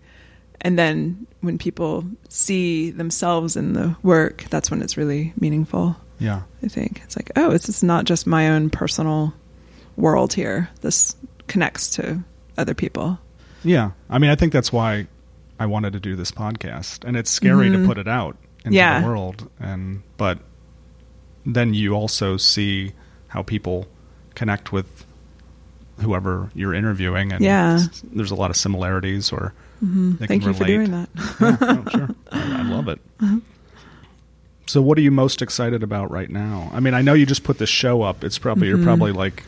And then when people see themselves in the work, that's when it's really meaningful. yeah, I think it's like, oh, it's not just my own personal world here. This connects to other people. yeah. I mean, I think that's why I wanted to do this podcast, and it's scary to put it out into Mm-hmm. Yeah. the world, and but then you also see how people connect with whoever you're interviewing, and Yeah. Mm-hmm. there's a lot of similarities, or they Thank can you for doing that. yeah, oh, sure. I, I love it. So, what are you most excited about right now? I mean, I know you just put this show up. It's probably Mm-hmm. you're probably like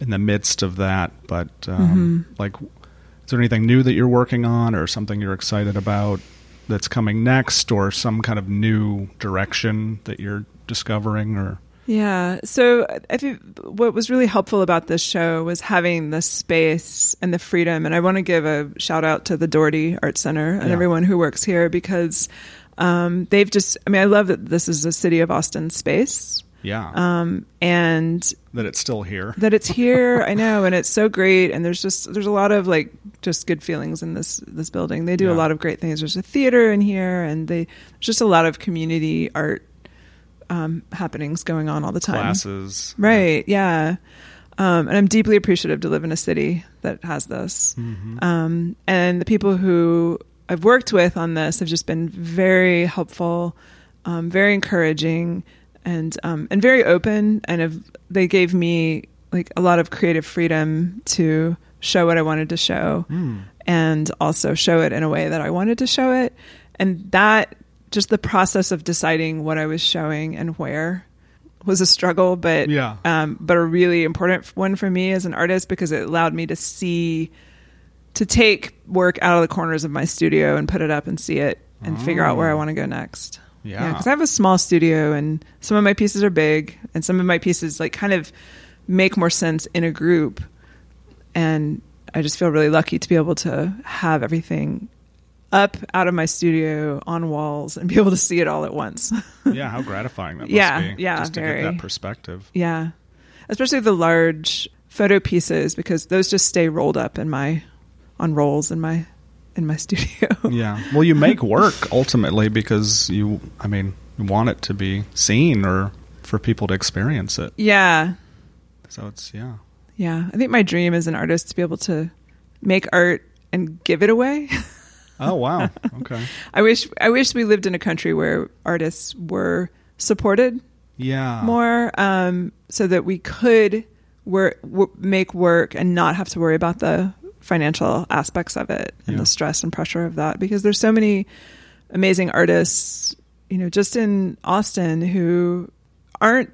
in the midst of that, but Mm-hmm. um, like, is there anything new that you're working on, or something you're excited about that's coming next, or some kind of new direction that you're discovering, or Yeah. So I think what was really helpful about this show was having the space and the freedom. And I want to give a shout out to the Dougherty Art Center and Yeah. everyone who works here because um, they've just, I mean, I love that this is a city of Austin space. Yeah, Um, and that it's still here. that it's here. I know, and it's so great. And there's just there's a lot of like just good feelings in this this building. They do Yeah. a lot of great things. There's a theater in here, and they there's just a lot of community art um, happenings going on all the time. Classes, Right? Yeah. Um, and I'm deeply appreciative to live in a city that has this. Mm-hmm. Um, and the people who I've worked with on this have just been very helpful, um, very encouraging, and um, and very open. And have, they gave me like a lot of creative freedom to show what I wanted to show, Hmm. and also show it in a way that I wanted to show it. And that just the process of deciding what I was showing and where was a struggle, but Yeah. um, but a really important one for me as an artist because it allowed me to see to take work out of the corners of my studio and put it up and see it and figure out where I want to go next. Yeah. because I have a small studio and some of my pieces are big and some of my pieces like kind of make more sense in a group. And I just feel really lucky to be able to have everything up out of my studio on walls and be able to see it all at once. yeah. How gratifying that must Yeah, be. yeah, just to very. get that perspective. Yeah. Especially the large photo pieces because those just stay rolled up in my on rolls in my in my studio. Yeah. Well, you make work ultimately because you, I mean, want it to be seen or for people to experience it. yeah. So it's, yeah. Yeah. I think my dream as an artist to be able to make art and give it away. Oh, wow. Okay. I wish I wish we lived in a country where artists were supported Yeah. more um, so that we could work, w- make work and not have to worry about the financial aspects of it and Yeah. the stress and pressure of that because there's so many amazing artists you know just in austin who aren't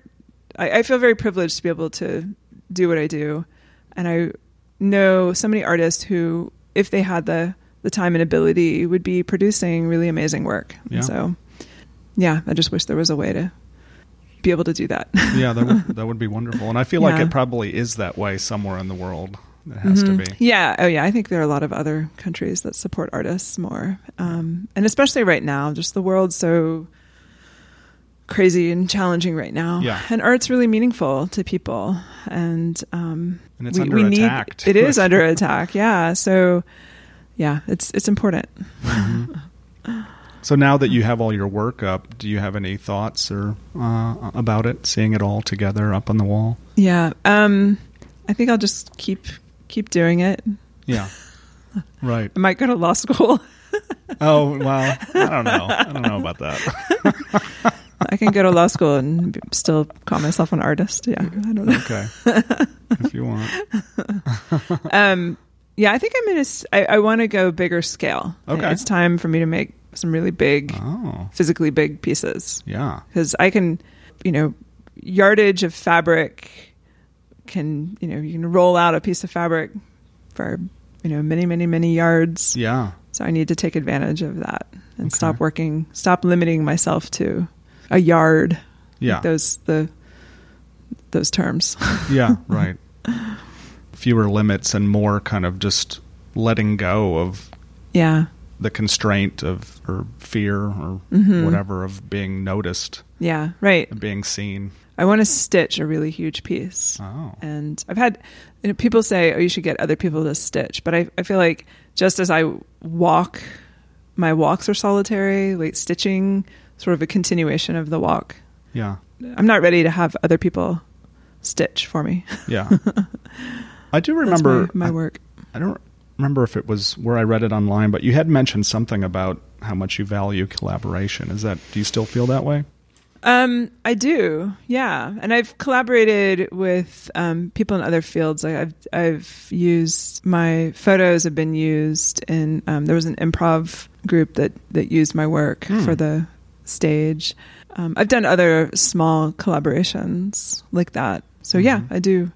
I, I feel very privileged to be able to do what i do and i know so many artists who if they had the the time and ability would be producing really amazing work. Yeah. So, yeah, I just wish there was a way to be able to do that. yeah, that would, that would be wonderful. And I feel like it probably is that way somewhere in the world. It has to be. Yeah. Oh, yeah. I think there are a lot of other countries that support artists more, um, and especially right now, just the world's so crazy and challenging right now. Yeah. And art's really meaningful to people, and um, And it's under attack, too. It is under attack. Yeah. So, yeah, it's it's important. So now that you have all your work up, do you have any thoughts or uh, about it? Seeing it all together up on the wall. Yeah. Um, I think I'll just keep keep doing it. Yeah. Right. I might go to law school. Oh well, I don't know. I don't know about that. I can go to law school and still call myself an artist. Yeah. I don't know. Okay, if you want. um, yeah, I think I'm in a. I, I want to go bigger scale. Okay. it's time for me to make some really big, Oh, physically big pieces yeah. because I can, you know, yardage of fabric can you know you can roll out a piece of fabric for you know many many many yards. Yeah. So I need to take advantage of that and Okay. stop working, stop limiting myself to a yard. Yeah. those the those terms. Yeah. Right. Fewer limits and more kind of just letting go of yeah, the constraint of or fear or Mhm. whatever of being noticed, yeah, right. being seen. I want to stitch a really huge piece. Oh. And I've had you know, people say, "Oh, you should get other people to stitch," but I, I feel like just as I walk, my walks are solitary. Like stitching, sort of a continuation of the walk. Yeah. I'm not ready to have other people stitch for me. Yeah. I do remember my, my work. I don't remember if it was where I read it online, but you had mentioned something about how much you value collaboration. Is that do you still feel that way? Um, I do, yeah, and I've collaborated with um, people in other fields. Like I've I've used my photos have been used in. Um, there was an improv group that that used my work Hmm. for the stage. Um, I've done other small collaborations like that. So yeah, Mhm. I do,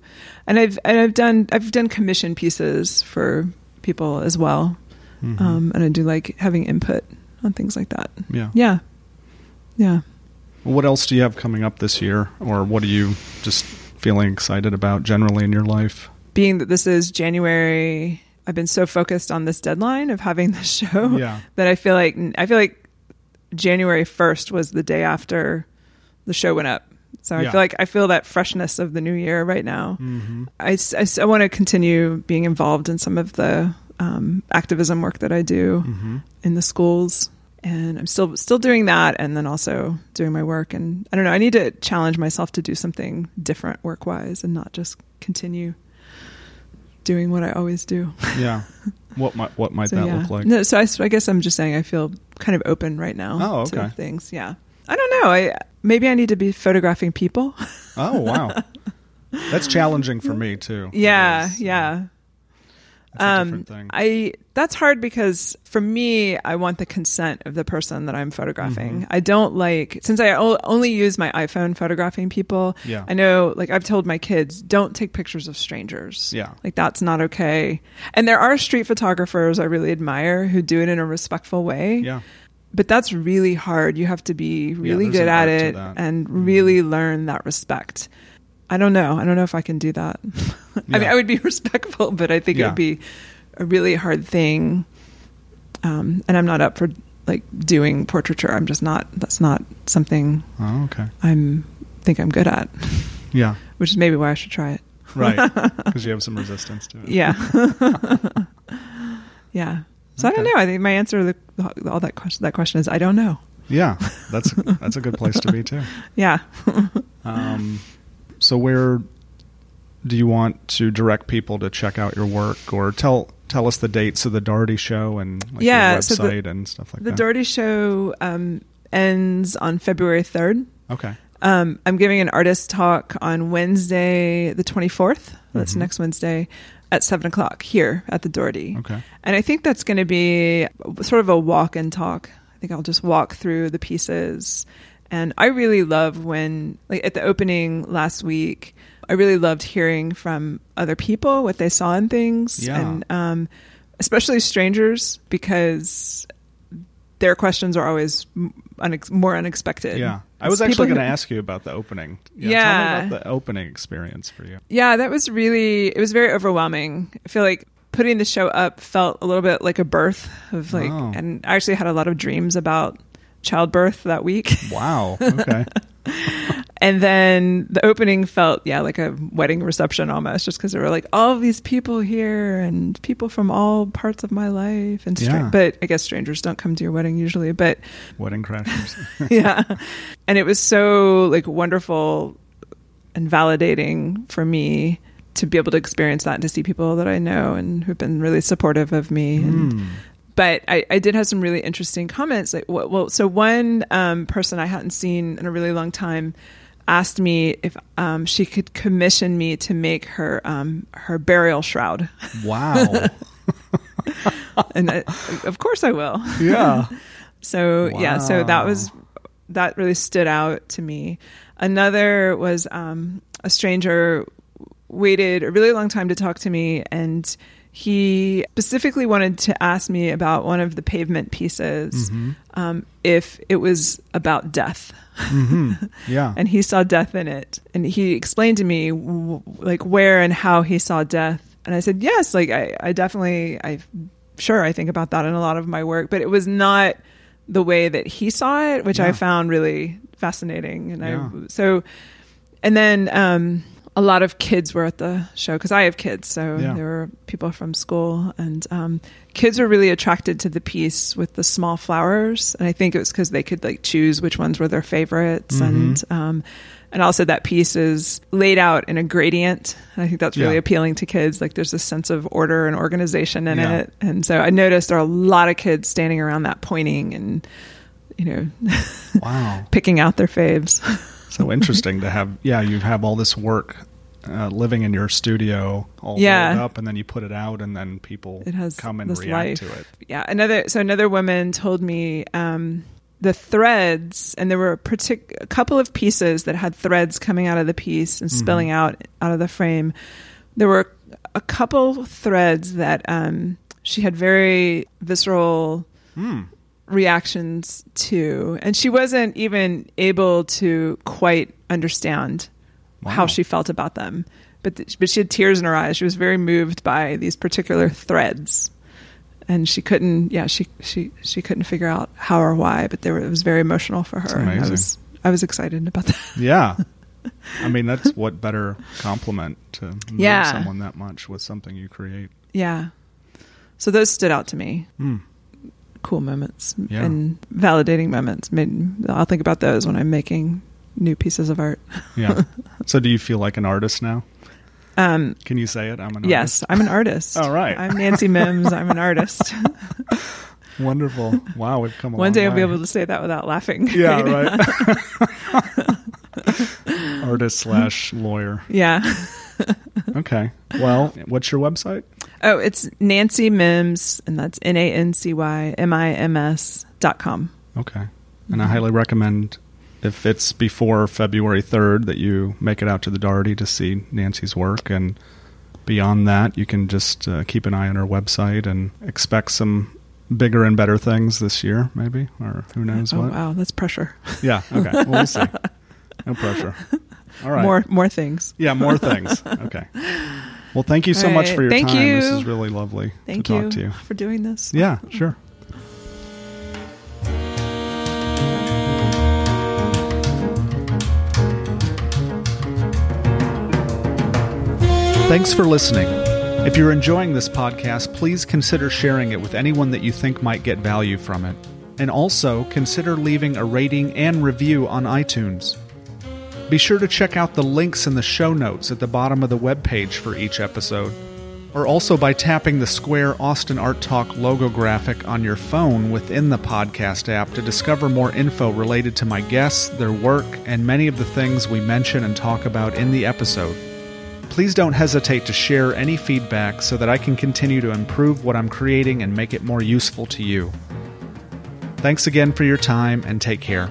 and I've and I've done I've done commission pieces for people as well, Mhm. um, and I do like having input on things like that. yeah. Yeah, yeah. What else do you have coming up this year, or what are you just feeling excited about generally in your life? being that this is January, I've been so focused on this deadline of having this show Yeah. that I feel like I feel like January first was the day after the show went up. So I feel like I feel that freshness of the new year right now. Mm-hmm. I, want to continue being involved in some of the um, activism work that I do Mm-hmm. in the schools, and I'm still still doing that, and then also doing my work. And I don't know, I need to challenge myself to do something different work wise, and not just continue doing what I always do. Yeah. What might what might So, that yeah. look like? No, so I, I guess I'm just saying I feel kind of open right now Oh, to okay. things. Yeah, I don't know. I maybe I need to be photographing people. Oh wow, that's challenging for me too. yeah, is. yeah. That's a Um, thing. I that's hard because for me, I want the consent of the person that I'm photographing. Mhm. I don't like since I o- only use my iPhone photographing people. Yeah. I know, like I've told my kids, don't take pictures of strangers. Yeah. like that's not okay. And there are street photographers I really admire who do it in a respectful way. yeah. But that's really hard. You have to be really there's good at it and Mhm. really learn that respect. I don't know. I don't know if I can do that. I mean, I would be respectful, but I think it would be a really hard thing. Um, and I'm not up for like doing portraiture. I'm just not. That's not something Oh okay. I'm think I'm good at. Yeah. Which is maybe why I should try it. Right. Because you have some resistance to it. Yeah. yeah. So I don't know. I think my answer to the, all that question that question is I don't know. Yeah. That's that's a good place to be too. Yeah. Um, so where do you want to direct people to check out your work, or tell tell us the dates of the Dougherty show and like Yeah, your so the- website and stuff like the that? The Dougherty show um, ends on February 3rd. okay. Um, I'm giving an artist talk on Wednesday, the 24th. That's Mhm. next Wednesday at 7 o'clock here at the Dougherty. Okay. And I think that's going to be sort of a walk and talk. I think I'll just walk through the pieces. And I really love when, like at the opening last week, I really loved hearing from other people what they saw in things. Yeah. And um, especially strangers, because their questions are always unex- more unexpected. Yeah. I was actually going to ask you about the opening. Tell Yeah. me about the opening experience for you. Yeah, that was really it was very overwhelming. I feel like putting the show up felt a little bit like a birth of like Oh. and I actually had a lot of dreams about childbirth that week. Wow. Okay. And then the opening felt yeah, like a wedding reception almost just cuz there were like all these people here and people from all parts of my life and stra- Yeah. but I guess strangers don't come to your wedding usually, but Wedding crashers. yeah. And it was so like wonderful and validating for me to be able to experience that and to see people that I know and who've been really supportive of me. And, Hmm. but I, I did have some really interesting comments. Like, well, well so one um, person I hadn't seen in a really long time asked me if um, she could commission me to make her um, her burial shroud, Wow. and I, of course I will. yeah. So yeah, so that was that really stood out to me. Another was um, a stranger waited a really long time to talk to me, and he specifically wanted to ask me about one of the pavement pieces, Mm-hmm. um, if it was about death, hmm Yeah. and he saw death in it, and he explained to me w- like where and how he saw death, and I said yes, like I, I definitely, I sure I think about that in a lot of my work, but it was not the way that he saw it, which Yeah. I found really fascinating. And Yeah. I so, and then um, a lot of kids were at the show because I have kids, so Yeah. there were people from school, and um, kids were really attracted to the piece with the small flowers, and I think it was because they could like choose which ones were their favorites, Mm-hmm. and um, and also that piece is laid out in a gradient. And I think that's really Yeah. appealing to kids. Like there's a sense of order and organization in Yeah. it, and so I noticed there are a lot of kids standing around that pointing and you know Wow. picking out their faves. So interesting to have. Yeah, you have all this work uh, living in your studio, all Yeah. up, and then you put it out, and then people It has come and react life. to it. Yeah, another so another woman told me um, the threads, and there were a, partic- a couple of pieces that had threads coming out of the piece and spilling out out of the frame. There were a couple threads that um, she had very visceral Hmm. reactions to, and she wasn't even able to quite understand Wow. how she felt about them. But th- but she had tears in her eyes. She was very moved by these particular threads, and she couldn't. Yeah, she she she couldn't figure out how or why. But they were, it was very emotional for her. I was I was excited about that. Yeah. I mean, that's what better compliment to Yeah. someone that much with something you create. yeah. So those stood out to me. Hmm. Cool moments Yeah. and validating moments. I'll think about those when I'm making new pieces of art. Yeah. so, do you feel like an artist now? Um, Can you say it? I'm an artist. yes, I'm an artist. All right. I'm Nancy Mims. I'm an artist. Wonderful. Wow, we've come a One day I'll be able to say that without laughing. Yeah, right. Artist slash lawyer. yeah. Okay. Well, what's your website? Oh, it's Nancy Mims, and that's N A N C Y M I M S dot com. Okay. And I highly recommend if it's before February 3rd that you make it out to the Dougherty to see Nancy's work. And beyond that, you can just uh, keep an eye on her website and expect some bigger and better things this year, maybe, or who knows Oh what. wow, that's pressure. Yeah. Okay. Well, we'll see. No pressure. All right. More more things. Yeah, more things. Okay. Well, thank you so All much for your Thank time. This is really lovely Thank to you, talk to you. for doing this. Yeah, sure. Thanks for listening. If you're enjoying this podcast, please consider sharing it with anyone that you think might get value from it. And also consider leaving a rating and review on iTunes. Be sure to check out the links in the show notes at the bottom of the webpage for each episode, or also by tapping the square Austin Art Talk logo graphic on your phone within the podcast app to discover more info related to my guests, their work, and many of the things we mention and talk about in the episode. Please don't hesitate to share any feedback so that I can continue to improve what I'm creating and make it more useful to you. Thanks again for your time and take care.